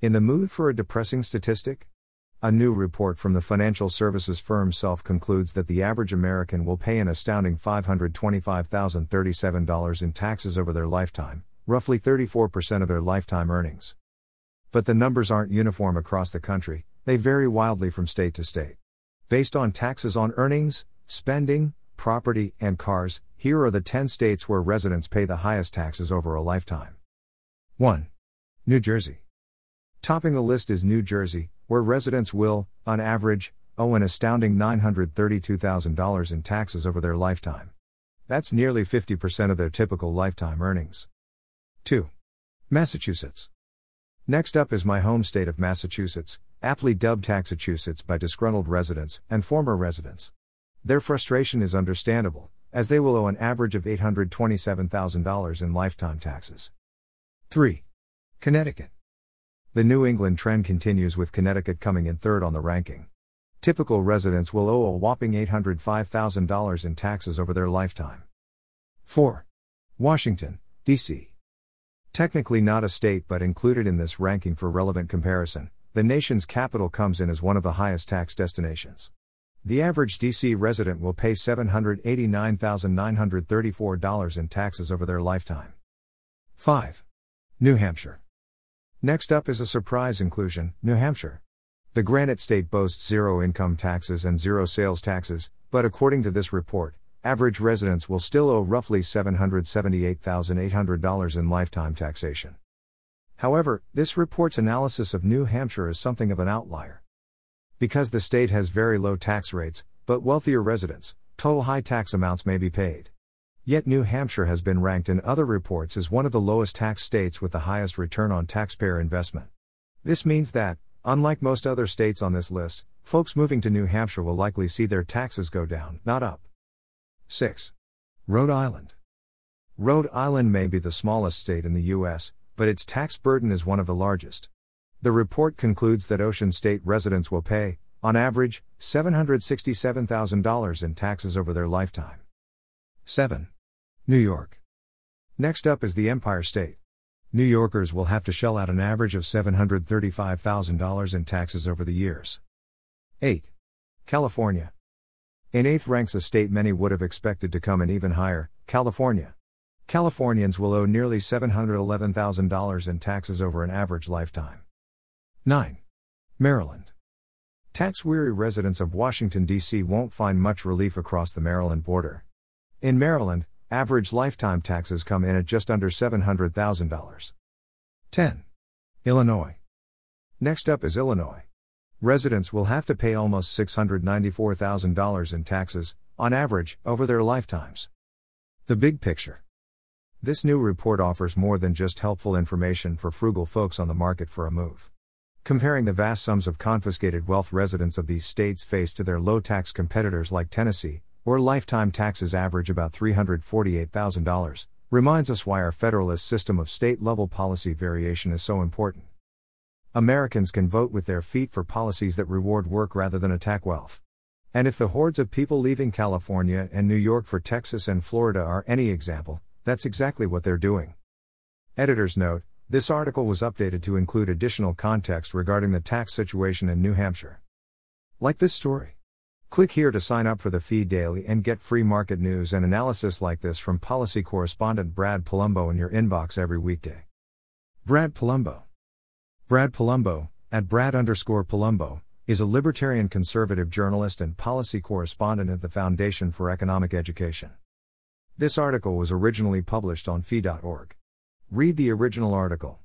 In the mood for a depressing statistic? A new report from the financial services firm Self concludes that the average American will pay an astounding $525,037 in taxes over their lifetime, roughly 34% of their lifetime earnings. But the numbers aren't uniform across the country, they vary wildly from state to state. Based on taxes on earnings, spending, property, and cars, here are the 10 states where residents pay the highest taxes over a lifetime. 1. New Jersey. Topping the list is New Jersey, where residents will, on average, owe an astounding $932,000 in taxes over their lifetime. That's nearly 50% of their typical lifetime earnings. 2. Massachusetts. Next up is my home state of Massachusetts, aptly dubbed Taxachusetts by disgruntled residents and former residents. Their frustration is understandable, as they will owe an average of $827,000 in lifetime taxes. 3. Connecticut. The New England trend continues with Connecticut coming in third on the ranking. Typical residents will owe a whopping $805,000 in taxes over their lifetime. 4. Washington, D.C. Technically not a state but included in this ranking for relevant comparison, the nation's capital comes in as one of the highest tax destinations. The average DC resident will pay $789,934 in taxes over their lifetime. 5. New Hampshire. Next up is a surprise inclusion New Hampshire. The Granite State boasts zero income taxes and zero sales taxes, but according to this report, average residents will still owe roughly $778,800 in lifetime taxation. However, this report's analysis of New Hampshire is something of an outlier. Because the state has very low tax rates, but wealthier residents, total high tax amounts may be paid. Yet New Hampshire has been ranked in other reports as one of the lowest tax states with the highest return on taxpayer investment. This means that, unlike most other states on this list, folks moving to New Hampshire will likely see their taxes go down, not up. 6. Rhode Island. Rhode Island may be the smallest state in the U.S., but its tax burden is one of the largest. The report concludes that Ocean State residents will pay, on average, $767,000 in taxes over their lifetime. 7. New York. Next up is the Empire State. New Yorkers will have to shell out an average of $735,000 in taxes over the years. 8. California. In eighth ranks a state many would have expected to come in even higher, California. Californians will owe nearly $711,000 in taxes over an average lifetime. 9. Maryland. Tax weary residents of Washington, D.C. won't find much relief across the Maryland border. In Maryland, Average lifetime taxes come in at just under $700,000. 10. Illinois. Next up is Illinois. Residents will have to pay almost $694,000 in taxes, on average, over their lifetimes. The big picture. This new report offers more than just helpful information for frugal folks on the market for a move. Comparing the vast sums of confiscated wealth residents of these states face to their low tax competitors like Tennessee, where lifetime taxes average about $348,000, reminds us why our federalist system of state level policy variation is so important. Americans can vote with their feet for policies that reward work rather than attack wealth. And if the hordes of people leaving California and New York for Texas and Florida are any example, that's exactly what they're doing. Editor's note this article was updated to include additional context regarding the tax situation in New Hampshire. Like this story. Click here to sign up for the FEE Daily and get free market news and analysis like this from policy correspondent Brad Polumbo in your inbox every weekday. Brad Polumbo. Brad Polumbo, at Brad underscore Polumbo, is a libertarian conservative journalist and policy correspondent at the Foundation for Economic Education. This article was originally published on fee.org. Read the original article.